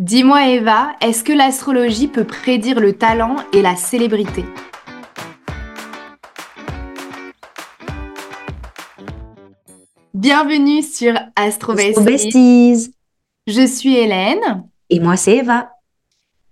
Dis-moi Eva, est-ce que l'astrologie peut prédire le talent et la célébrité? Bienvenue sur Astro Astro Besties. Je suis Hélène Et moi, c'est Eva.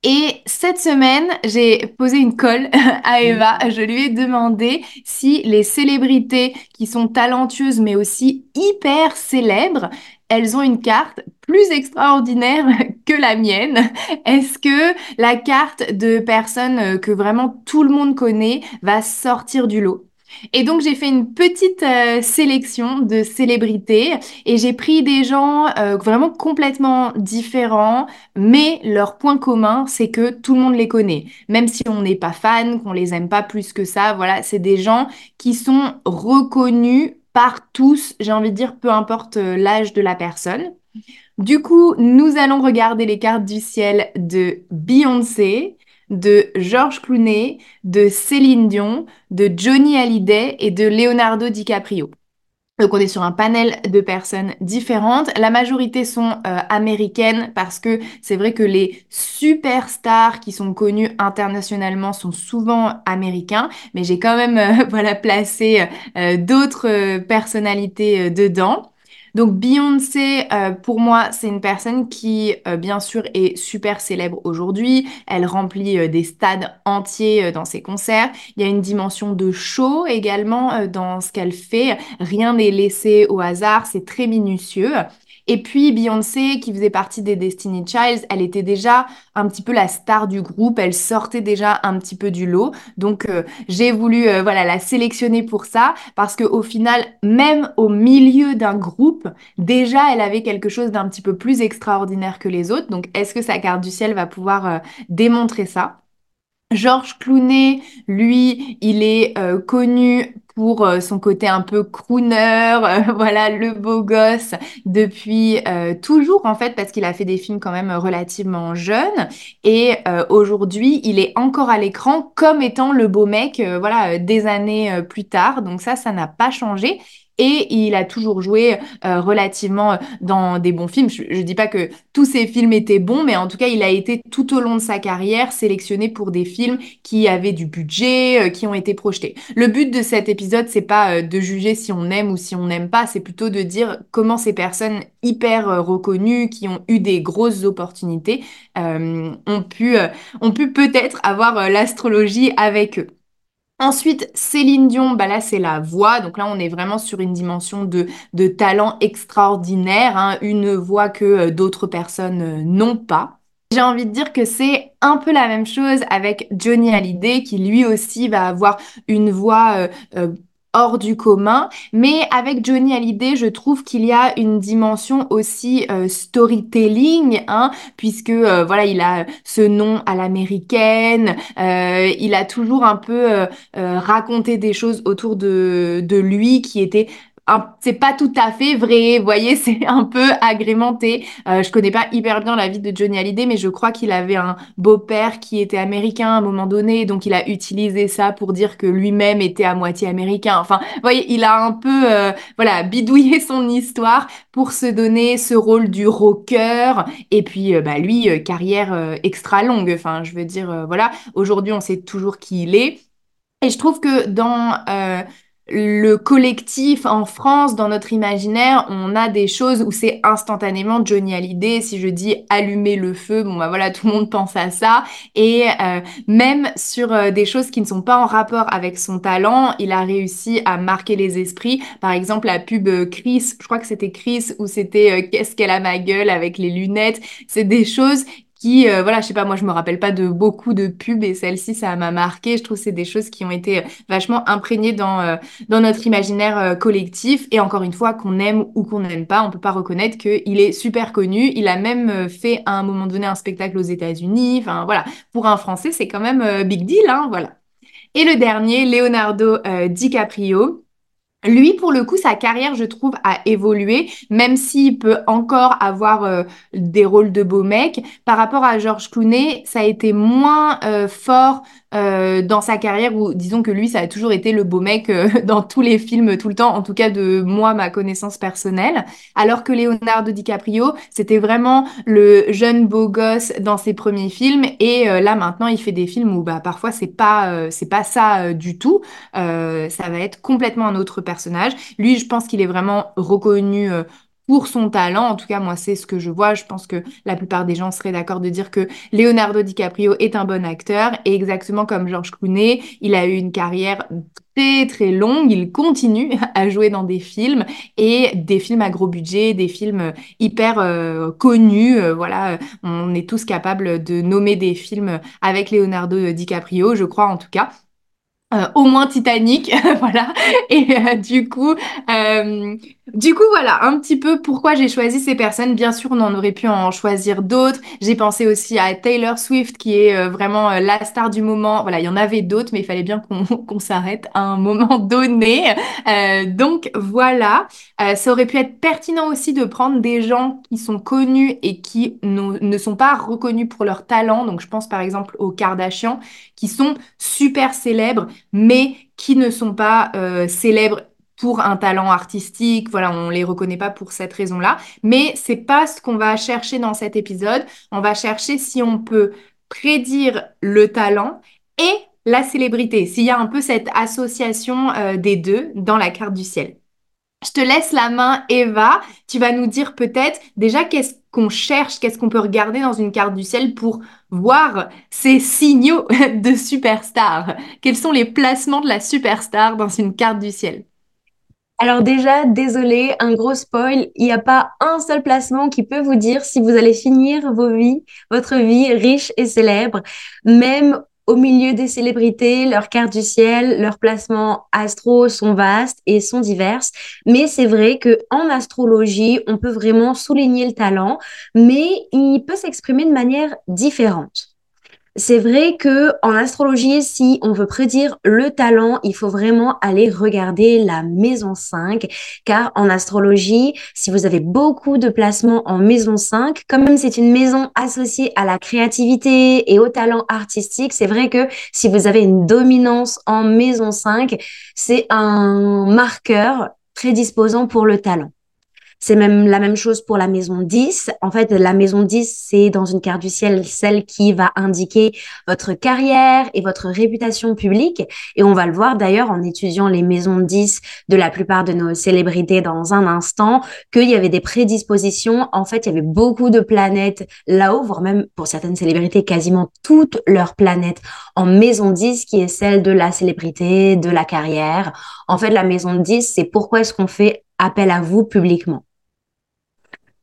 et cette semaine, j'ai posé une colle à. Eva. Je lui ai demandé si les célébrités qui sont talentueuses mais aussi hyper célèbres, elles ont une carte plus extraordinaire que la mienne. Est-ce que la carte de personnes euh, que vraiment tout le monde connaît va sortir du lot? Et donc j'ai fait une petite euh, sélection de célébrités et j'ai pris des gens euh, vraiment complètement différents, mais leur point commun, c'est que tout le monde les connaît. Même si on n'est pas fan, qu'on les aime pas plus que ça, voilà, c'est des gens qui sont reconnus par tous, j'ai envie de dire, peu importe l'âge de la personne. Du coup, nous allons regarder les cartes du ciel de Beyoncé, de George Clooney, de Céline Dion, de Johnny Hallyday et de Leonardo DiCaprio. Donc on est sur un panel de personnes différentes. La majorité sont euh, américaines parce que c'est vrai que les superstars qui sont connus internationalement sont souvent américains, mais j'ai quand même euh, voilà placé euh, d'autres personnalités dedans. Donc Beyoncé, euh, pour moi, c'est une personne qui, euh, bien sûr, est super célèbre aujourd'hui. Elle remplit euh, des stades entiers dans ses concerts. Il y a une dimension de show également dans ce qu'elle fait. Rien n'est laissé au hasard, c'est très minutieux. Et puis Beyoncé, qui faisait partie des Destiny Childs, elle était déjà un petit peu la star du groupe, elle sortait déjà un petit peu du lot. Donc euh, j'ai voulu euh, voilà la sélectionner pour ça parce que au final, même au milieu d'un groupe, déjà elle avait quelque chose d'un petit peu plus extraordinaire que les autres. Donc est-ce que sa carte du ciel va pouvoir euh, démontrer ça? George Clooney, lui, il est connu pour euh, son côté un peu crooner, euh, voilà, le beau gosse depuis euh, toujours en fait, parce qu'il a fait des films quand même relativement jeunes. Et aujourd'hui, il est encore à l'écran comme étant le beau mec, voilà, des années plus tard. Donc ça, ça n'a pas changé. Et il a toujours joué relativement dans des bons films. Je, je dis pas que tous ses films étaient bons, mais en tout cas, il a été tout au long de sa carrière sélectionné pour des films qui avaient du budget, qui ont été projetés. Le but de cet épisode, c'est pas euh, de juger si on aime ou si on n'aime pas, c'est plutôt de dire comment ces personnes hyper euh, reconnues, qui ont eu des grosses opportunités, euh, ont pu, ont pu peut-être avoir l'astrologie avec eux. Ensuite, Céline Dion, bah là c'est la voix, donc là on est vraiment sur une dimension de, de talent extraordinaire, hein, une voix que d'autres personnes n'ont pas. J'ai envie de dire que c'est un peu la même chose avec Johnny Hallyday, qui lui aussi va avoir une voix euh, euh, hors du commun, mais avec Johnny Hallyday, je trouve qu'il y a une dimension aussi euh, storytelling, hein, puisque voilà, il a ce nom à l'américaine, il a toujours un peu raconté des choses autour de, de lui qui étaient C'est pas tout à fait vrai, vous voyez, c'est un peu agrémenté. Euh, je connais pas hyper bien la vie de Johnny Hallyday, mais je crois qu'il avait un beau-père qui était américain à un moment donné, donc il a utilisé ça pour dire que lui-même était à moitié américain. Enfin, vous voyez, il a un peu, euh, voilà, bidouillé son histoire pour se donner ce rôle du rocker. Et puis, euh, bah, lui, euh, carrière extra longue. Enfin, je veux dire, voilà, aujourd'hui, on sait toujours qui il est. Et je trouve que dans le collectif en France, dans notre imaginaire, on a des choses où c'est instantanément Johnny Hallyday. Si je dis allumer le feu, bon bah voilà, tout le monde pense à ça. Et euh, même sur euh, des choses qui ne sont pas en rapport avec son talent, il a réussi à marquer les esprits. Par exemple, la pub euh, Chris, je crois que c'était Chris, ou c'était euh, Qu'est-ce qu'elle a ma gueule avec les lunettes? C'est des choses qui, euh, voilà, je sais pas, moi je me rappelle pas de beaucoup de pubs et celle-ci, ça m'a marqué. Je trouve que c'est des choses qui ont été vachement imprégnées dans, euh, dans notre imaginaire euh, collectif. Et encore une fois, qu'on aime ou qu'on n'aime pas, on peut pas reconnaître qu'il est super connu. Il a même euh, fait à un moment donné un spectacle aux États-Unis. Enfin voilà, pour un Français, c'est quand même euh, big deal, hein, voilà. Et le dernier, Leonardo euh, DiCaprio. Lui, pour le coup, sa carrière, je trouve, a évolué, même s'il peut encore avoir euh, des rôles de beau mec. Par rapport à George Clooney, ça a été moins euh, fort euh, dans sa carrière, où disons que lui, ça a toujours été le beau mec dans tous les films, tout le temps, en tout cas de moi, ma connaissance personnelle. Alors que Leonardo DiCaprio, c'était vraiment le jeune beau gosse dans ses premiers films, et là maintenant, il fait des films où bah, parfois, c'est pas, c'est pas ça du tout. ça va être complètement un autre personnage. Lui, je pense qu'il est vraiment reconnu euh, pour son talent. En tout cas, moi, c'est ce que je vois. Je pense que la plupart des gens seraient d'accord de dire que Leonardo DiCaprio est un bon acteur. Et exactement comme George Clooney, il a eu une carrière très très longue. Il continue à jouer dans des films et des films à gros budget, des films hyper euh, connus. Euh, voilà, on est tous capables de nommer des films avec Leonardo DiCaprio, je crois en tout cas. Euh, au moins Titanic, voilà. Et euh, du coup, euh, du coup, voilà un petit peu pourquoi j'ai choisi ces personnes. Bien sûr, on en aurait pu en choisir d'autres. J'ai pensé aussi à Taylor Swift, qui est vraiment la star du moment. Voilà, il y en avait d'autres, mais il fallait bien qu'on s'arrête à un moment donné. donc voilà, ça aurait pu être pertinent aussi de prendre des gens qui sont connus et qui ne sont pas reconnus pour leur talent. Donc je pense par exemple aux Kardashians, qui sont super célèbres mais qui ne sont pas euh, célèbres pour un talent artistique, voilà, on les reconnaît pas pour cette raison-là, mais c'est pas ce qu'on va chercher dans cet épisode. On va chercher si on peut prédire le talent et la célébrité, s'il y a un peu cette association euh, des deux dans la carte du ciel. Je te laisse la main, Eva. Tu vas nous dire peut-être déjà qu'est-ce qu'on cherche, qu'est-ce qu'on peut regarder dans une carte du ciel pour voir ces signaux de superstar. Quels sont les placements de la superstar dans une carte du ciel? Alors déjà, désolé, un gros spoil, il n'y a pas un seul placement qui peut vous dire si vous allez finir vos vies, votre vie riche et célèbre. Même au milieu des célébrités, leurs cartes du ciel, leurs placements astro sont vastes et sont diverses. Mais c'est vrai que en astrologie, on peut vraiment souligner le talent, mais il peut s'exprimer de manière différente. C'est vrai que en astrologie, si on veut prédire le talent, il faut vraiment aller regarder la maison 5, car en astrologie, si vous avez beaucoup de placements en maison 5, comme c'est une maison associée à la créativité et au talent artistique, c'est vrai que si vous avez une dominance en maison 5, c'est un marqueur prédisposant pour le talent. C'est même la même chose pour la maison 10. En fait, la maison 10, c'est dans une carte du ciel celle qui va indiquer votre carrière et votre réputation publique. Et on va le voir d'ailleurs en étudiant les maisons 10 de la plupart de nos célébrités dans un instant, qu'il y avait des prédispositions. En fait, il y avait beaucoup de planètes là-haut, voire même pour certaines célébrités, quasiment toutes leurs planètes en maison 10, qui est celle de la célébrité, de la carrière. En fait, la maison 10, c'est pourquoi est-ce qu'on fait appel à vous publiquement?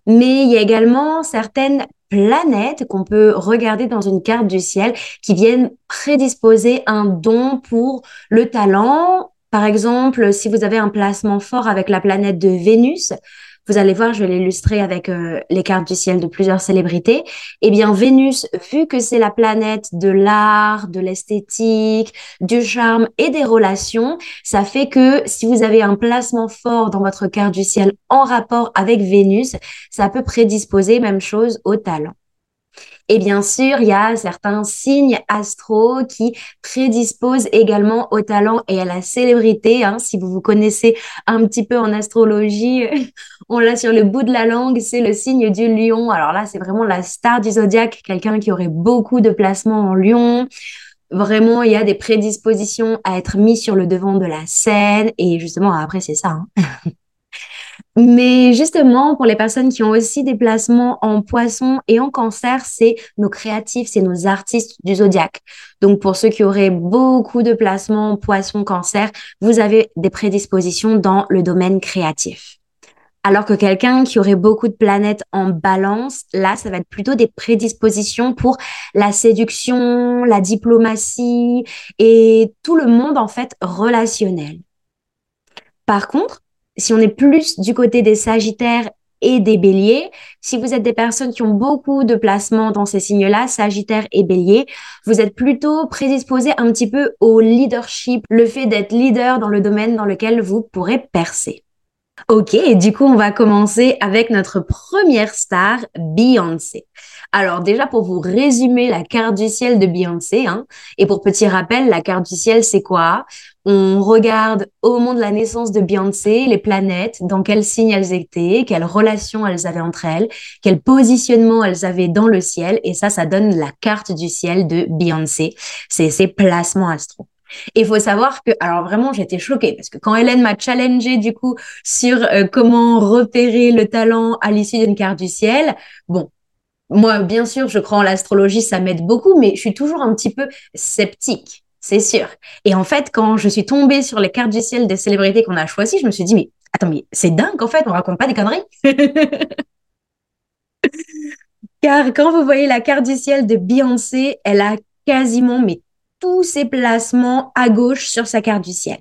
Mais il y a également certaines planètes qu'on peut regarder dans une carte du ciel qui viennent prédisposer un don pour le talent. Par exemple, si vous avez un placement fort avec la planète de Vénus, vous allez voir, je vais l'illustrer avec euh, les cartes du ciel de plusieurs célébrités. Eh bien, Vénus, vu que c'est la planète de l'art, de l'esthétique, du charme et des relations, ça fait que si vous avez un placement fort dans votre carte du ciel en rapport avec Vénus, ça peut prédisposer même chose au talent. Et bien sûr, il y a certains signes astro qui prédisposent également au talent et à la célébrité. Hein. Si vous vous connaissez un petit peu en astrologie, on l'a sur le bout de la langue, c'est le signe du lion. Alors là, c'est vraiment la star du zodiaque, quelqu'un qui aurait beaucoup de placements en lion. Vraiment, il y a des prédispositions à être mis sur le devant de la scène. Et justement, après, c'est ça. Hein. Mais justement, pour les personnes qui ont aussi des placements en poisson et en cancer, c'est nos créatifs, c'est nos artistes du zodiaque. Donc, pour ceux qui auraient beaucoup de placements en poisson, cancer, vous avez des prédispositions dans le domaine créatif. Alors que quelqu'un qui aurait beaucoup de planètes en balance, là, ça va être plutôt des prédispositions pour la séduction, la diplomatie et tout le monde, en fait, relationnel. Par contre, si on est plus du côté des Sagittaires et des béliers. Si vous êtes des personnes qui ont beaucoup de placements dans ces signes-là, Sagittaire et Bélier, vous êtes plutôt prédisposés un petit peu au leadership, le fait d'être leader dans le domaine dans lequel vous pourrez percer. Ok, et du coup, on va commencer avec notre première star, Beyoncé. Alors déjà, pour vous résumer la carte du ciel de Beyoncé, hein, et pour petit rappel, la carte du ciel, c'est quoi? On regarde au moment de la naissance de Beyoncé, les planètes, dans quel signe elles étaient, quelles relations elles avaient entre elles, quel positionnement elles avaient dans le ciel, et ça, ça donne la carte du ciel de Beyoncé. C'est ses placements astro. Et il faut savoir que, alors vraiment, j'étais choquée parce que quand Hélène m'a challengé du coup sur euh, comment repérer le talent à l'issue d'une carte du ciel, bon, moi, bien sûr, je crois en l'astrologie, ça m'aide beaucoup, mais je suis toujours un petit peu sceptique, c'est sûr. Et en fait, quand je suis tombée sur les cartes du ciel des célébrités qu'on a choisies, je me suis dit, mais attends, mais c'est dingue, en fait, on raconte pas des conneries. Car quand vous voyez la carte du ciel de Beyoncé, elle a quasiment mais tous ses placements à gauche sur sa carte du ciel.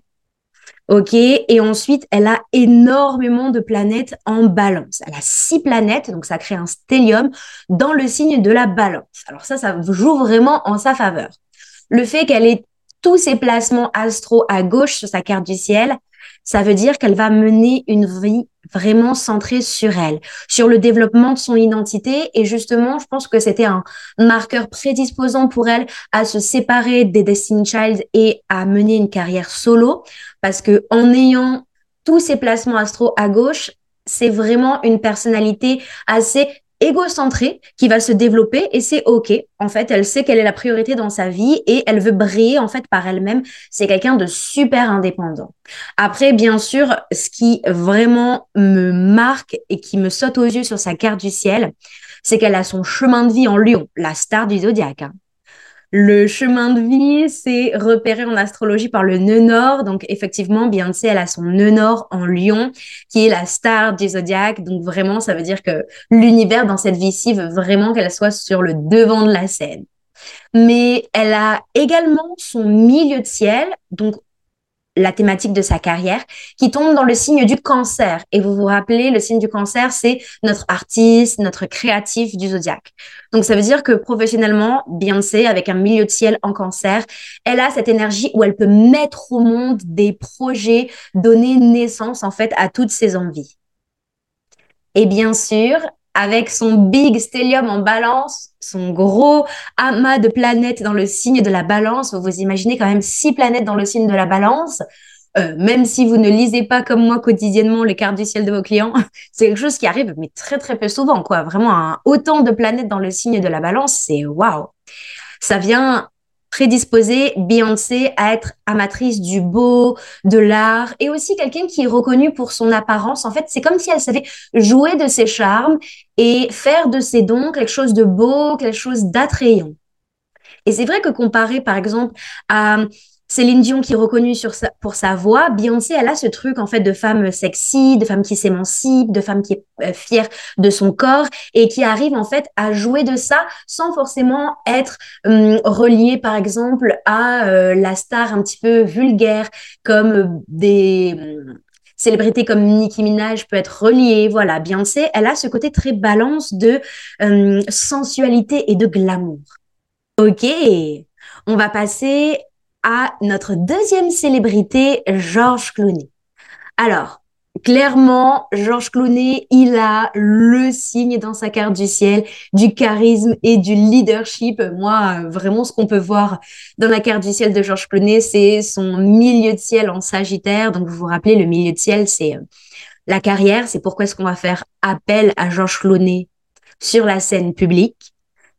OK Et ensuite, elle a énormément de planètes en balance. Elle a six planètes, donc ça crée un stellium dans le signe de la balance. Alors ça, ça joue vraiment en sa faveur. Le fait qu'elle ait tous ses placements astro à gauche sur sa carte du ciel, ça veut dire qu'elle va mener une vie vraiment centrée sur elle, sur le développement de son identité. Et justement, je pense que c'était un marqueur prédisposant pour elle à se séparer des Destiny Child et à mener une carrière solo. Parce que en ayant tous ses placements astro à gauche, c'est vraiment une personnalité assez égocentrée qui va se développer et c'est ok. En fait, elle sait quelle est la priorité dans sa vie et elle veut briller en fait par elle-même. C'est quelqu'un de super indépendant. Après, bien sûr, ce qui vraiment me marque et qui me saute aux yeux sur sa carte du ciel, c'est qu'elle a son chemin de vie en lion, la star du zodiaque. Hein. Le chemin de vie, c'est repéré en astrologie par le nœud nord. Donc, effectivement, Beyoncé, elle a son nœud nord en lion, qui est la star du zodiaque. Donc, vraiment, ça veut dire que l'univers dans cette vie-ci veut vraiment qu'elle soit sur le devant de la scène. Mais elle a également son milieu de ciel, donc la thématique de sa carrière, qui tombe dans le signe du cancer. Et vous vous rappelez, le signe du cancer, c'est notre artiste, notre créatif du zodiaque. Donc ça veut dire que professionnellement, Beyoncé, avec un milieu de ciel en cancer, elle a cette énergie où elle peut mettre au monde des projets, donner naissance en fait à toutes ses envies. Et bien sûr, avec son big stellium en balance, son gros amas de planètes dans le signe de la balance. Vous vous imaginez quand même six planètes dans le signe de la balance. Euh, même si vous ne lisez pas comme moi quotidiennement les cartes du ciel de vos clients, c'est quelque chose qui arrive, mais très très peu souvent, quoi. Vraiment, autant de planètes dans le signe de la balance, c'est waouh. Ça vient prédisposée Beyoncé à être amatrice du beau, de l'art et aussi quelqu'un qui est reconnu pour son apparence. En fait, c'est comme si elle savait jouer de ses charmes et faire de ses dons quelque chose de beau, quelque chose d'attrayant. Et c'est vrai que comparé, par exemple, à Céline Dion qui est reconnue pour sa voix, Beyoncé, elle a ce truc en fait de femme sexy, de femme qui s'émancipe, de femme qui est euh, fière de son corps et qui arrive en fait à jouer de ça sans forcément être hum, reliée par exemple à euh, la star un petit peu vulgaire comme euh, des hum, célébrités comme Nicki Minaj peut être reliée. Voilà, Beyoncé, elle a ce côté très balance de hum, sensualité et de glamour. Ok, on va passer à notre deuxième célébrité, Georges Clooney. Alors, clairement, Georges Clooney, il a le signe dans sa carte du ciel du charisme et du leadership. Moi, vraiment, ce qu'on peut voir dans la carte du ciel de Georges Clooney, c'est son milieu de ciel en Sagittaire. Donc, vous vous rappelez, le milieu de ciel, c'est euh, la carrière. C'est pourquoi est-ce qu'on va faire appel à Georges Clooney sur la scène publique.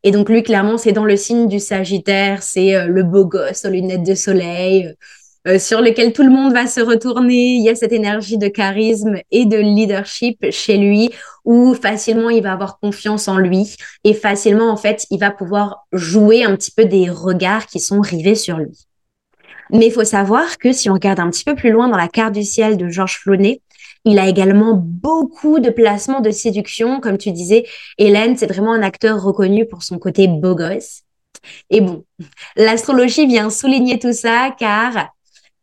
Et donc lui, clairement, c'est dans le signe du Sagittaire, c'est euh, le beau gosse aux lunettes de soleil, euh, euh, sur lequel tout le monde va se retourner. Il y a cette énergie de charisme et de leadership chez lui, où facilement il va avoir confiance en lui et facilement, en fait, il va pouvoir jouer un petit peu des regards qui sont rivés sur lui. Mais il faut savoir que si on regarde un petit peu plus loin dans la carte du ciel de Georges Flonnet, il a également beaucoup de placements de séduction. Comme tu disais, Hélène, c'est vraiment un acteur reconnu pour son côté beau gosse. Et bon, l'astrologie vient souligner tout ça car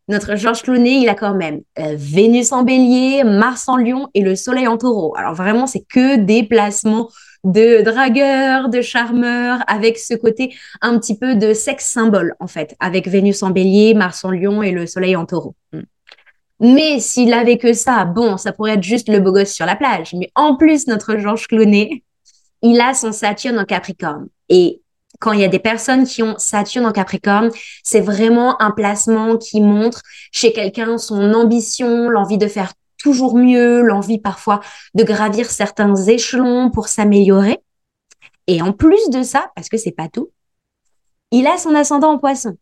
notre Georges Clooney, il a quand même euh, Vénus en bélier, Mars en lion et le soleil en taureau. Alors vraiment, c'est que des placements de dragueur, de charmeur, avec ce côté un petit peu de sexe symbole, en fait, avec Vénus en bélier, Mars en lion et le soleil en taureau. Mais s'il avait que ça, bon, ça pourrait être juste le beau gosse sur la plage. Mais en plus, notre Georges Clooney, il a son Saturne en Capricorne. Et quand il y a des personnes qui ont Saturne en Capricorne, c'est vraiment un placement qui montre chez quelqu'un son ambition, l'envie de faire toujours mieux, l'envie parfois de gravir certains échelons pour s'améliorer. Et en plus de ça, parce que c'est pas tout, il a son ascendant en poisson.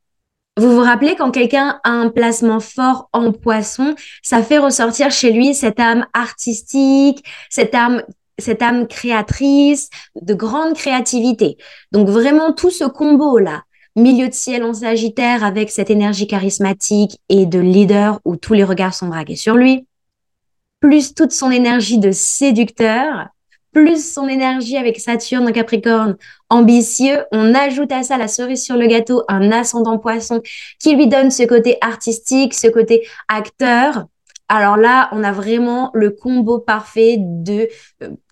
Vous vous rappelez quand quelqu'un a un placement fort en poisson, ça fait ressortir chez lui cette âme artistique, cette âme cette âme créatrice, de grande créativité. Donc vraiment tout ce combo-là, milieu de ciel en Sagittaire avec cette énergie charismatique et de leader où tous les regards sont braqués sur lui, plus toute son énergie de séducteur, plus son énergie avec Saturne en Capricorne, ambitieux, on ajoute à ça la cerise sur le gâteau, un ascendant poisson qui lui donne ce côté artistique, ce côté acteur. Alors là, on a vraiment le combo parfait euh,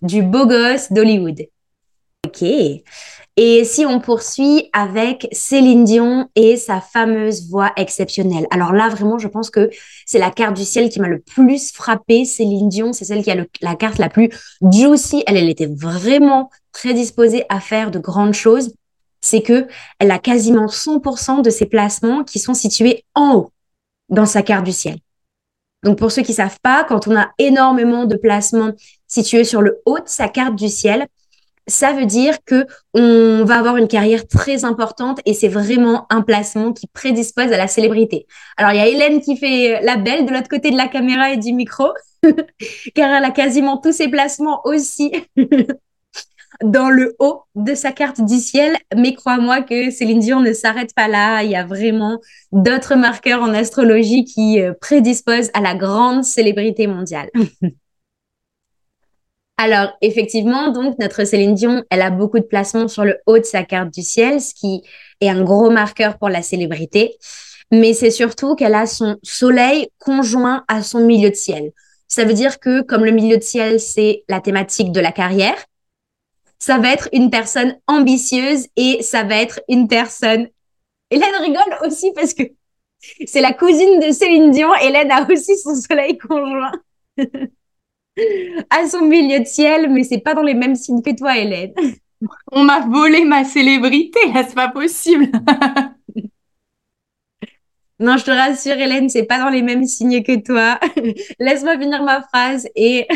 du beau gosse d'Hollywood. Ok. Et si on poursuit avec Céline Dion et sa fameuse voix exceptionnelle. Alors là, vraiment, je pense que c'est la carte du ciel qui m'a le plus frappé. Céline Dion, c'est celle qui a la carte la plus juicy. Elle, elle était vraiment prédisposée à faire de grandes choses. C'est que elle a quasiment 100% de ses placements qui sont situés en haut dans sa carte du ciel. Donc pour ceux qui savent pas, quand on a énormément de placements situés sur le haut de sa carte du ciel, ça veut dire que on va avoir une carrière très importante et c'est vraiment un placement qui prédispose à la célébrité. Alors il y a Hélène qui fait la belle de l'autre côté de la caméra et du micro, car elle a quasiment tous ses placements aussi dans le haut de sa carte du ciel. Mais crois-moi que Céline Dion ne s'arrête pas là. Il y a vraiment d'autres marqueurs en astrologie qui euh, prédisposent à la grande célébrité mondiale. Alors, effectivement, donc, notre Céline Dion, elle a beaucoup de placements sur le haut de sa carte du ciel, ce qui est un gros marqueur pour la célébrité. Mais c'est surtout qu'elle a son soleil conjoint à son milieu de ciel. Ça veut dire que, comme le milieu de ciel, c'est la thématique de la carrière, ça va être une personne ambitieuse et ça va être une personne. Hélène rigole aussi parce que c'est la cousine de Céline Dion. Hélène a aussi son soleil conjoint. à son milieu de ciel, mais c'est pas dans les mêmes signes que toi, Hélène. On m'a volé ma célébrité, c'est pas possible. non, je te rassure, Hélène, c'est pas dans les mêmes signes que toi. Laisse-moi finir ma phrase et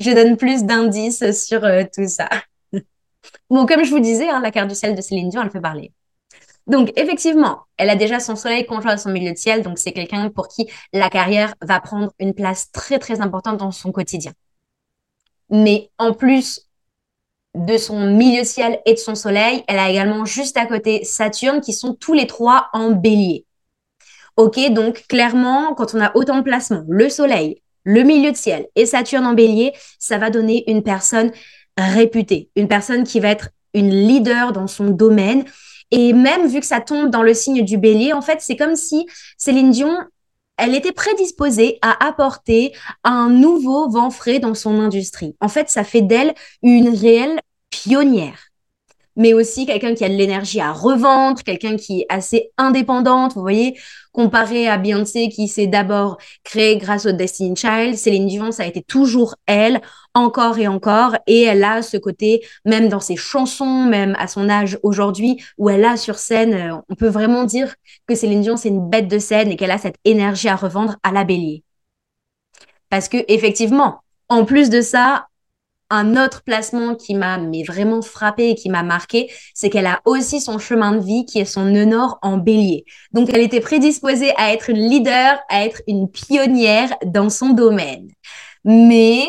je donne plus d'indices sur euh, tout ça. Bon, comme je vous disais, hein, la carte du ciel de Céline Dion, elle fait parler. Donc, effectivement, elle a déjà son soleil conjoint à son milieu de ciel, donc c'est quelqu'un pour qui la carrière va prendre une place très, très importante dans son quotidien. Mais en plus de son milieu de ciel et de son soleil, elle a également juste à côté Saturne, qui sont tous les trois en bélier. Ok, donc clairement, quand on a autant de placements, le soleil, le milieu de ciel et Saturne en bélier, ça va donner une personne réputée, une personne qui va être une leader dans son domaine, et même vu que ça tombe dans le signe du bélier, en fait, c'est comme si Céline Dion, elle était prédisposée à apporter un nouveau vent frais dans son industrie. En fait, ça fait d'elle une réelle pionnière mais aussi quelqu'un qui a de l'énergie à revendre, quelqu'un qui est assez indépendante, vous voyez, comparé à Beyoncé qui s'est d'abord créée grâce au Destiny Child, Céline Dion, ça a été toujours elle, encore et encore, et elle a ce côté, même dans ses chansons, même à son âge aujourd'hui, où elle a sur scène, euh, on peut vraiment dire que Céline Dion, c'est une bête de scène et qu'elle a cette énergie à revendre à la bélier. Parce que, effectivement, en plus de ça, un autre placement qui m'a mais vraiment frappé et qui m'a marqué, c'est qu'elle a aussi son chemin de vie qui est son nœud nord en bélier. Donc elle était prédisposée à être une leader, à être une pionnière dans son domaine. Mais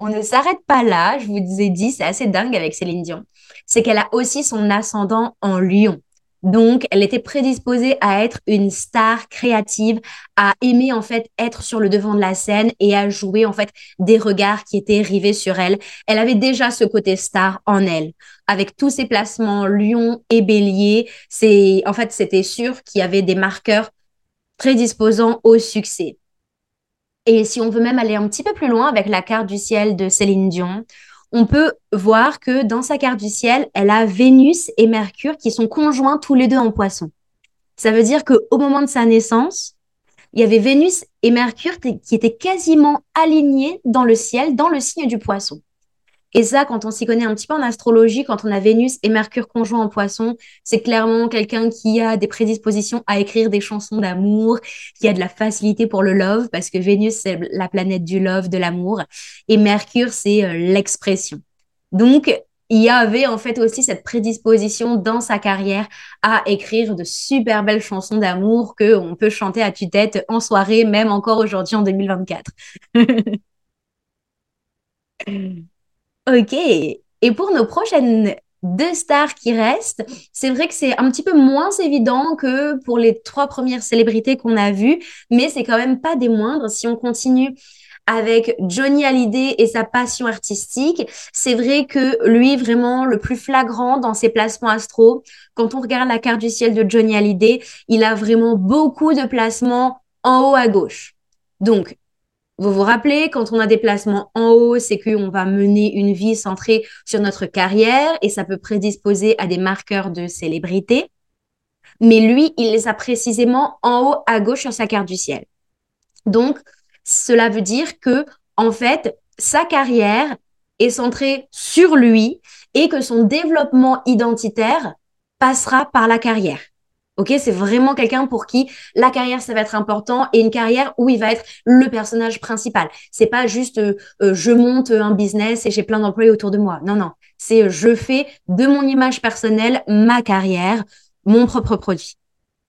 on ne s'arrête pas là, je vous ai dit, c'est assez dingue avec Céline Dion. C'est qu'elle a aussi son ascendant en lion. Donc, elle était prédisposée à être une star créative, à aimer en fait être sur le devant de la scène et à jouer en fait des regards qui étaient rivés sur elle. Elle avait déjà ce côté star en elle. Avec tous ses placements Lion et Bélier, c'est en fait c'était sûr qu'il y avait des marqueurs prédisposant au succès. Et si on veut même aller un petit peu plus loin avec la carte du ciel de Céline Dion, on peut voir que dans sa carte du ciel, elle a Vénus et Mercure qui sont conjoints tous les deux en poisson. Ça veut dire qu'au moment de sa naissance, il y avait Vénus et Mercure qui étaient quasiment alignés dans le ciel, dans le signe du poisson. Et ça, quand on s'y connaît un petit peu en astrologie, quand on a Vénus et Mercure conjoints en poisson, c'est clairement quelqu'un qui a des prédispositions à écrire des chansons d'amour, qui a de la facilité pour le love, parce que Vénus, c'est la planète du love, de l'amour, et Mercure, c'est euh, l'expression. Donc, il y avait en fait aussi cette prédisposition dans sa carrière à écrire de super belles chansons d'amour que on peut chanter à tue-tête en soirée, même encore aujourd'hui en 2024. Ok. Et pour nos prochaines deux stars qui restent, c'est vrai que c'est un petit peu moins évident que pour les trois premières célébrités qu'on a vues, mais c'est quand même pas des moindres. Si on continue avec Johnny Hallyday et sa passion artistique, c'est vrai que lui, vraiment, le plus flagrant dans ses placements astro, quand on regarde la carte du ciel de Johnny Hallyday, il a vraiment beaucoup de placements en haut à gauche. Donc, vous vous rappelez, quand on a des placements en haut, c'est qu'on va mener une vie centrée sur notre carrière et ça peut prédisposer à des marqueurs de célébrité. Mais lui, il les a précisément en haut à gauche sur sa carte du ciel. Donc, cela veut dire que, en fait, sa carrière est centrée sur lui et que son développement identitaire passera par la carrière. Ok, c'est vraiment quelqu'un pour qui la carrière ça va être important et une carrière où il va être le personnage principal. C'est pas juste euh, euh, je monte un business et j'ai plein d'employés autour de moi. Non non, c'est euh, je fais de mon image personnelle ma carrière, mon propre produit.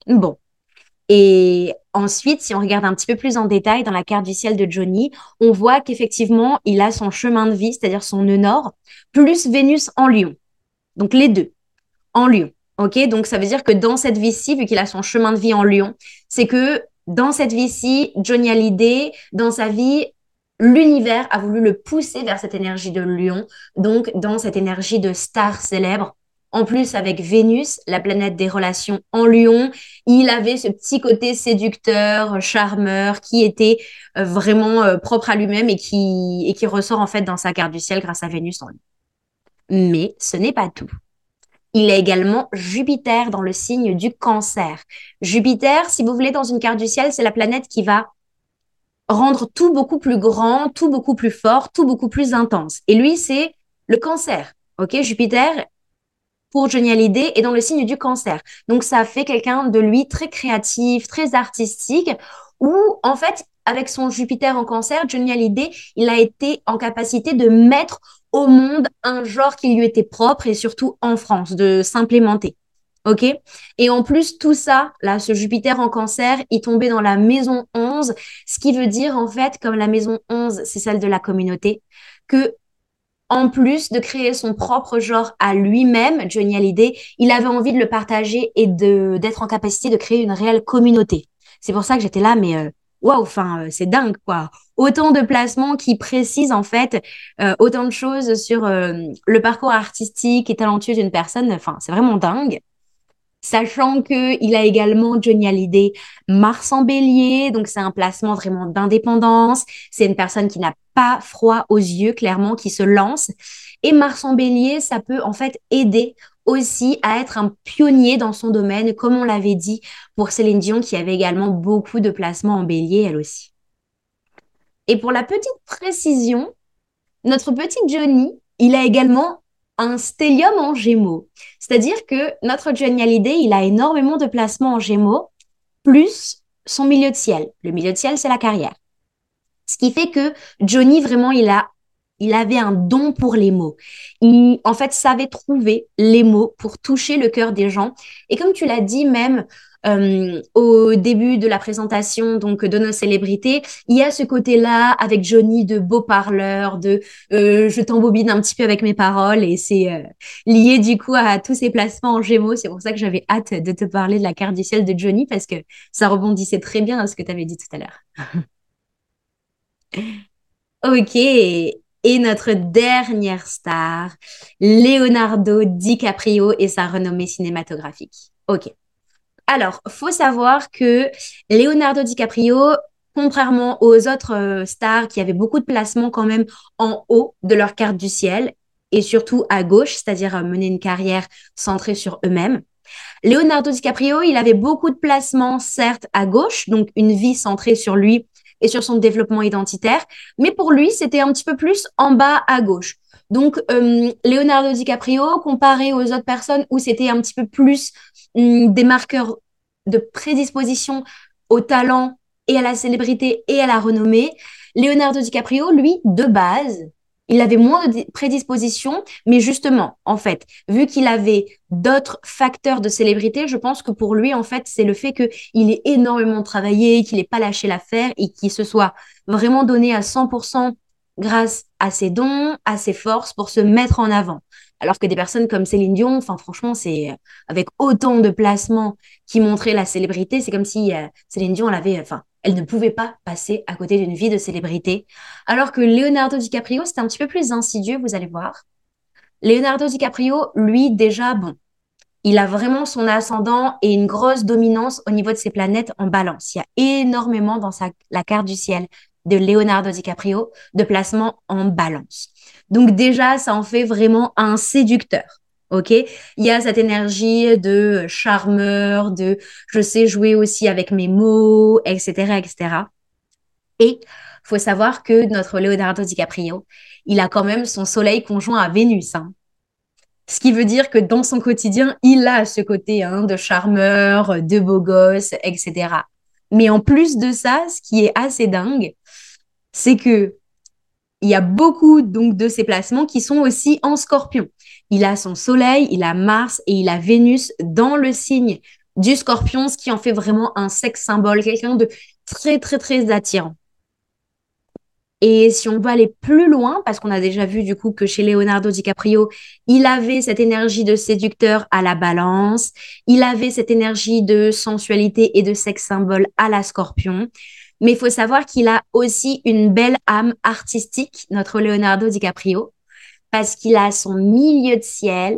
Bon. Et ensuite, si on regarde un petit peu plus en détail dans la carte du ciel de Johnny, on voit qu'effectivement, il a son chemin de vie, c'est-à-dire son nœud nord, plus Vénus en Lion. Donc les deux en Lion. Ok, donc ça veut dire que dans cette vie-ci, vu qu'il a son chemin de vie en Lyon, c'est que dans cette vie-ci, Johnny Hallyday, dans sa vie, l'univers a voulu le pousser vers cette énergie de Lion, donc dans cette énergie de star célèbre. En plus, avec Vénus, la planète des relations en Lion, il avait ce petit côté séducteur, charmeur, qui était euh, vraiment euh, propre à lui-même et qui, et qui ressort en fait dans sa carte du ciel grâce à Vénus en Lion. Mais ce n'est pas tout. Il a également Jupiter dans le signe du cancer. Jupiter, si vous voulez, dans une carte du ciel, c'est la planète qui va rendre tout beaucoup plus grand, tout beaucoup plus fort, tout beaucoup plus intense. Et lui, c'est le cancer. Ok, Jupiter, pour Johnny Hallyday, est dans le signe du cancer. Donc, ça fait quelqu'un de lui très créatif, très artistique, où, en fait, avec son Jupiter en cancer, Johnny Hallyday, il a été en capacité de mettre au monde un genre qui lui était propre et surtout en France, de s'implémenter. OK? Et en plus, tout ça, là, ce Jupiter en cancer, il tombait dans la maison 11, ce qui veut dire, en fait, comme la maison 11, c'est celle de la communauté, que en plus de créer son propre genre à lui-même, Johnny Hallyday, il avait envie de le partager et de d'être en capacité de créer une réelle communauté. C'est pour ça que j'étais là, mais euh, waouh, enfin, euh, c'est dingue, quoi. Autant de placements qui précisent, en fait, euh, autant de choses sur euh, le parcours artistique et talentueux d'une personne. Enfin, c'est vraiment dingue. Sachant que il a également Johnny Hallyday, Mars en bélier, donc c'est un placement vraiment d'indépendance. C'est une personne qui n'a pas froid aux yeux, clairement, qui se lance. Et Mars en bélier, ça peut en fait aider aussi à être un pionnier dans son domaine, comme on l'avait dit pour Céline Dion, qui avait également beaucoup de placements en bélier, elle aussi. Et pour la petite précision, notre petit Johnny, il a également un stellium en gémeaux. C'est-à-dire que notre Johnny Hallyday, il a énormément de placements en gémeaux, plus son milieu de ciel. Le milieu de ciel, c'est la carrière. Ce qui fait que Johnny, vraiment, il a il avait un don pour les mots. Il, en fait, savait trouver les mots pour toucher le cœur des gens. Et comme tu l'as dit même euh, au début de la présentation donc de nos célébrités, il y a ce côté-là avec Johnny de beau parleur, de euh, je t'embobine un petit peu avec mes paroles et c'est euh, lié du coup à tous ces placements en Gémeaux. C'est pour ça que j'avais hâte de te parler de la carte du ciel de Johnny parce que ça rebondissait très bien à ce que tu avais dit tout à l'heure. ok, et notre dernière star, Leonardo DiCaprio et sa renommée cinématographique. Ok. Alors, faut savoir que Leonardo DiCaprio, contrairement aux autres euh, stars qui avaient beaucoup de placements quand même en haut de leur carte du ciel et surtout à gauche, c'est-à-dire euh, mener une carrière centrée sur eux-mêmes. Leonardo DiCaprio, il avait beaucoup de placements, certes, à gauche, donc une vie centrée sur lui et sur son développement identitaire, mais pour lui, c'était un petit peu plus en bas à gauche. Donc, euh, Leonardo DiCaprio, comparé aux autres personnes où c'était un petit peu plus hum, des marqueurs de prédisposition au talent et à la célébrité et à la renommée, Leonardo DiCaprio, lui, de base, il avait moins de prédisposition, mais justement, en fait, vu qu'il avait d'autres facteurs de célébrité, je pense que pour lui, en fait, c'est le fait qu'il ait énormément travaillé, qu'il n'ait pas lâché l'affaire et qu'il se soit vraiment donné à 100% grâce à ses dons, à ses forces pour se mettre en avant. Alors que des personnes comme Céline Dion, enfin franchement, c'est euh, avec autant de placements qui montraient la célébrité, c'est comme si euh, Céline Dion, elle avait, enfin, elle ne pouvait pas passer à côté d'une vie de célébrité. Alors que Leonardo DiCaprio, c'était un petit peu plus insidieux, vous allez voir. Leonardo DiCaprio, lui, déjà, bon, il a vraiment son ascendant et une grosse dominance au niveau de ses planètes en balance. Il y a énormément dans la carte du ciel de Leonardo DiCaprio de placement en balance. Donc déjà, ça en fait vraiment un séducteur. OK Il y a cette énergie de charmeur, de je sais jouer aussi avec mes mots, etc., etc. Et faut savoir que notre Leonardo DiCaprio, il a quand même son soleil conjoint à Vénus. Hein. Ce qui veut dire que dans son quotidien, il a ce côté hein, de charmeur, de beau gosse, etc. Mais en plus de ça, ce qui est assez dingue, c'est que il y a beaucoup donc de ces placements qui sont aussi en scorpion. Il a son soleil, il a Mars et il a Vénus dans le signe du scorpion, ce qui en fait vraiment un sexe symbole, quelqu'un de très, très, très attirant. Et si on veut aller plus loin, parce qu'on a déjà vu du coup que chez Leonardo DiCaprio, il avait cette énergie de séducteur à la balance, il avait cette énergie de sensualité et de sexe symbole à la scorpion. Mais il faut savoir qu'il a aussi une belle âme artistique, notre Leonardo DiCaprio, parce qu'il a son milieu de ciel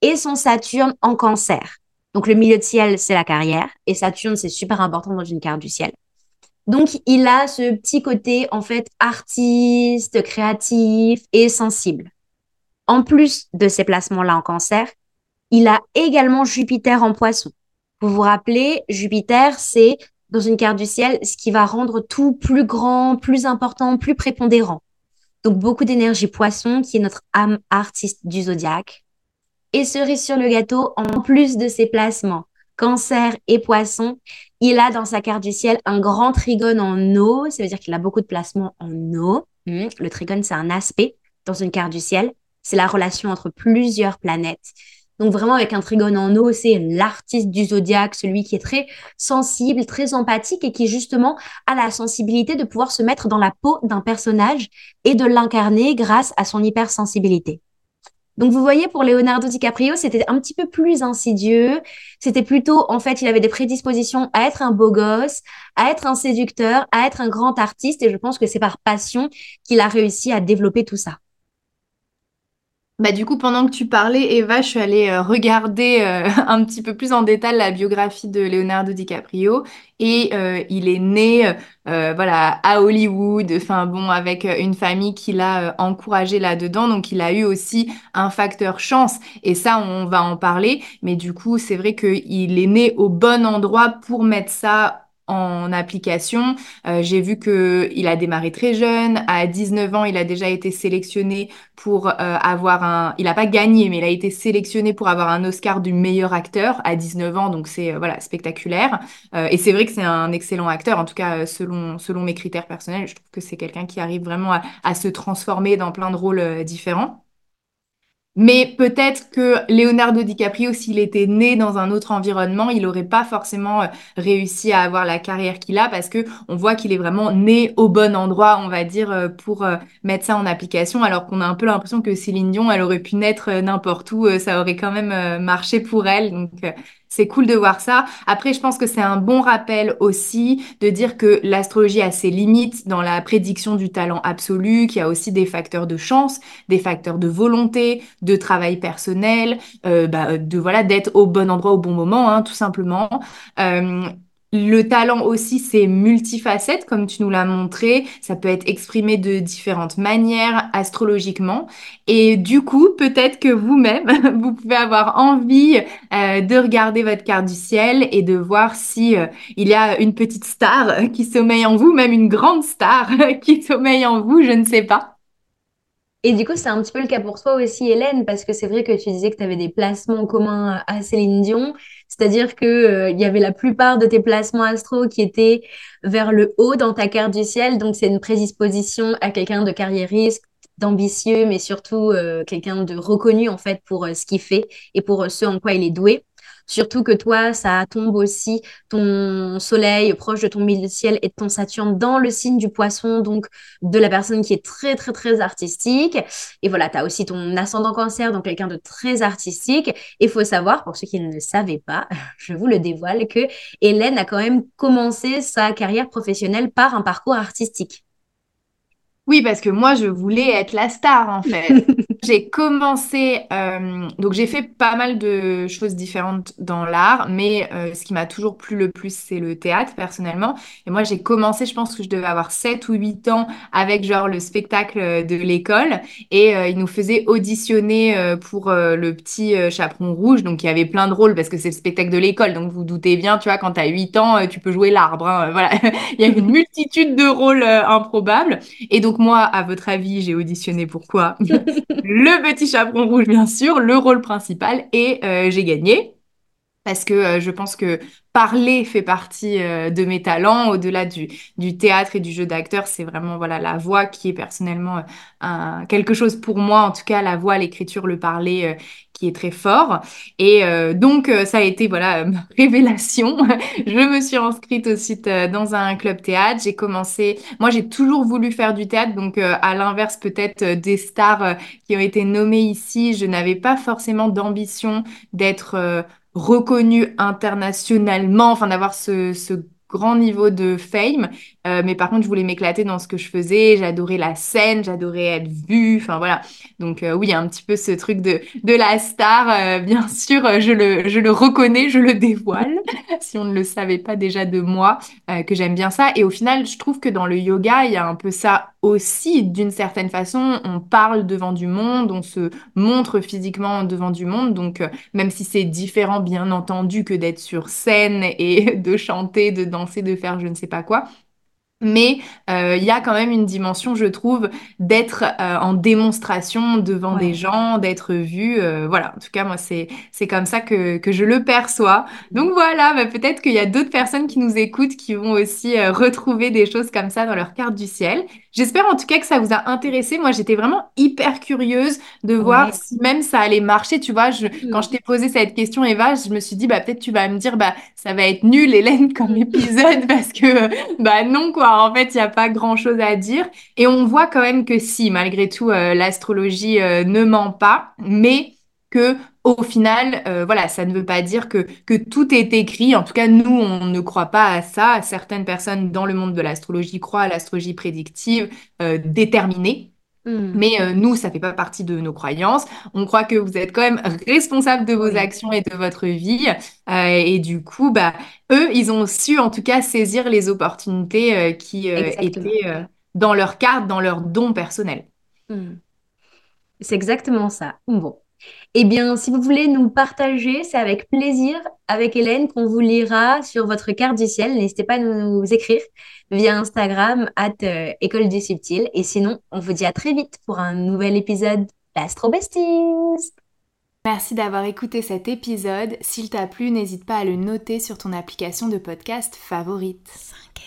et son Saturne en cancer. Donc le milieu de ciel, c'est la carrière, et Saturne, c'est super important dans une carte du ciel. Donc il a ce petit côté, en fait, artiste, créatif et sensible. En plus de ces placements-là en cancer, il a également Jupiter en poisson. Vous vous rappelez, Jupiter, c'est dans une carte du ciel, ce qui va rendre tout plus grand, plus important, plus prépondérant. Donc beaucoup d'énergie poisson, qui est notre âme artiste du zodiaque. Et cerise sur le gâteau, en plus de ses placements, cancer et poisson, il a dans sa carte du ciel un grand trigone en eau. Ça veut dire qu'il a beaucoup de placements en eau. Hmm. Le trigone, c'est un aspect dans une carte du ciel. C'est la relation entre plusieurs planètes. Donc vraiment avec un trigone en eau, c'est l'artiste du zodiaque, celui qui est très sensible, très empathique et qui justement a la sensibilité de pouvoir se mettre dans la peau d'un personnage et de l'incarner grâce à son hypersensibilité. Donc vous voyez pour Leonardo DiCaprio, c'était un petit peu plus insidieux. C'était plutôt en fait, il avait des prédispositions à être un beau gosse, à être un séducteur, à être un grand artiste et je pense que c'est par passion qu'il a réussi à développer tout ça. Bah, du coup, pendant que tu parlais, Eva, je suis allée euh, regarder euh, un petit peu plus en détail la biographie de Leonardo DiCaprio. Et euh, il est né voilà, à Hollywood, enfin bon, avec une famille qui l'a encouragé là-dedans. Donc, il a eu aussi un facteur chance. Et ça, on va en parler. Mais du coup, c'est vrai qu'il est né au bon endroit pour mettre ça en application. Euh, j'ai vu que il a démarré très jeune. À 19 ans, il a déjà été sélectionné pour euh, avoir un... Il n'a pas gagné, mais il a été sélectionné pour avoir un Oscar du meilleur acteur à 19 ans. Donc c'est euh, voilà spectaculaire. et c'est vrai que c'est un excellent acteur. En tout cas, selon, selon mes critères personnels, je trouve que c'est quelqu'un qui arrive vraiment à, à, se transformer dans plein de rôles différents. Mais peut-être que Leonardo DiCaprio, s'il était né dans un autre environnement, il n'aurait pas forcément euh, réussi à avoir la carrière qu'il a parce que on voit qu'il est vraiment né au bon endroit, on va dire, euh, pour euh, mettre ça en application. Alors qu'on a un peu l'impression que Céline Dion, elle aurait pu naître n'importe où, ça aurait quand même marché pour elle. C'est cool de voir ça. Après, je pense que c'est un bon rappel aussi de dire que l'astrologie a ses limites dans la prédiction du talent absolu, qu'il y a aussi des facteurs de chance, des facteurs de volonté, de travail personnel, euh, bah, de voilà d'être au bon endroit au bon moment, hein, tout simplement. Euh, le talent aussi, c'est multifacette, comme tu nous l'as montré. Ça peut être exprimé de différentes manières astrologiquement. Et du coup, peut-être que vous-même, vous pouvez avoir envie euh, de regarder votre carte du ciel et de voir si euh, il y a une petite star qui sommeille en vous, même une grande star qui sommeille en vous, je ne sais pas. Et du coup, c'est un petit peu le cas pour toi aussi, Hélène, parce que c'est vrai que tu disais que tu avais des placements communs à Céline Dion, c'est-à-dire que euh, il y avait la plupart de tes placements astro qui étaient vers le haut dans ta carte du ciel, donc c'est une prédisposition à quelqu'un de carriériste, d'ambitieux, mais surtout euh, quelqu'un de reconnu en fait pour euh, ce qu'il fait et pour ce en quoi il est doué. Surtout que toi, ça tombe aussi ton soleil proche de ton milieu de ciel et de ton Saturne dans le signe du poisson, donc de la personne qui est très, très, très artistique. Et voilà, tu as aussi ton ascendant cancer, donc quelqu'un de très artistique. Il faut savoir, pour ceux qui ne le savaient pas, je vous le dévoile, que Hélène a quand même commencé sa carrière professionnelle par un parcours artistique. Oui, parce que moi, je voulais être la star, en fait. j'ai commencé, euh, donc j'ai fait pas mal de choses différentes dans l'art, mais euh, ce qui m'a toujours plu le plus, c'est le théâtre, personnellement. Et moi, j'ai commencé, je pense que je devais avoir 7 ou 8 ans avec genre le spectacle de l'école. Et euh, ils nous faisaient auditionner pour le petit chaperon rouge. Donc, il y avait plein de rôles parce que c'est le spectacle de l'école. Donc, vous doutez bien, tu vois, quand tu as 8 ans, tu peux jouer l'arbre. Hein, voilà, il y a une multitude de rôles improbables. Et donc, moi, à votre avis, j'ai auditionné pourquoi Le petit chaperon rouge, bien sûr, le rôle principal, et euh, j'ai gagné. Parce que euh, je pense que parler fait partie euh, de mes talents. Au-delà du, du, théâtre et du jeu d'acteur, c'est vraiment voilà la voix qui est personnellement quelque chose pour moi. En tout cas, la voix, l'écriture, le parler qui est très fort. Et euh, donc, euh, ça a été voilà ma révélation. je me suis inscrite aussi euh, dans un club théâtre. J'ai commencé. Moi, j'ai toujours voulu faire du théâtre. Donc, à l'inverse peut-être des stars qui ont été nommées ici, je n'avais pas forcément d'ambition d'être reconnue internationalement, enfin d'avoir ce, ce grand niveau de fame. Euh, mais par contre, je voulais m'éclater dans ce que je faisais. J'adorais la scène, j'adorais être vue. Enfin voilà. Donc euh, oui, un petit peu ce truc de, de la star. Euh, bien sûr, je le, je le reconnais, je le dévoile. si on ne le savait pas déjà de moi, que j'aime bien ça. Et au final, je trouve que dans le yoga, il y a un peu ça aussi. D'une certaine façon, on parle devant du monde, on se montre physiquement devant du monde. Donc même si c'est différent, bien entendu, que d'être sur scène et de chanter, de danser, de faire je ne sais pas quoi. Mais euh, il y a quand même une dimension, je trouve, d'être euh, en démonstration devant des gens, d'être vu. Euh, voilà, en tout cas, moi, c'est, c'est comme ça que, que je le perçois. Donc voilà, bah, peut-être qu'il y a d'autres personnes qui nous écoutent qui vont aussi retrouver des choses comme ça dans leur carte du ciel. J'espère en tout cas que ça vous a intéressé. Moi, j'étais vraiment hyper curieuse de voir si même ça allait marcher. Tu vois, je, quand je t'ai posé cette question, Eva, je me suis dit, bah, peut-être tu vas me dire, bah, ça va être nul, Hélène, comme épisode, parce que, bah, non, quoi. En fait, il n'y a pas grand-chose à dire. Et on voit quand même que si, malgré tout, euh, l'astrologie euh, ne ment pas, mais que au final, euh, voilà, ça ne veut pas dire que, que tout est écrit. En tout cas, nous, on ne croit pas à ça. Certaines personnes dans le monde de l'astrologie croient à l'astrologie prédictive déterminée. Hmm. Mais euh, nous, ça fait pas partie de nos croyances. On croit que vous êtes quand même responsable de vos actions et de votre vie. et du coup, bah, eux, ils ont su en tout cas saisir les opportunités qui étaient dans leur carte, dans leur don personnel. Hmm. C'est exactement ça. Bon, eh bien, si vous voulez nous partager, c'est avec plaisir avec Hélène qu'on vous lira sur votre carte du ciel. N'hésitez pas à nous écrire via Instagram, at euh, École du Subtil. Et sinon, on vous dit à très vite pour un nouvel épisode d'Astro Besties. Merci d'avoir écouté cet épisode. S'il t'a plu, n'hésite pas à le noter sur ton application de podcast favorite. 5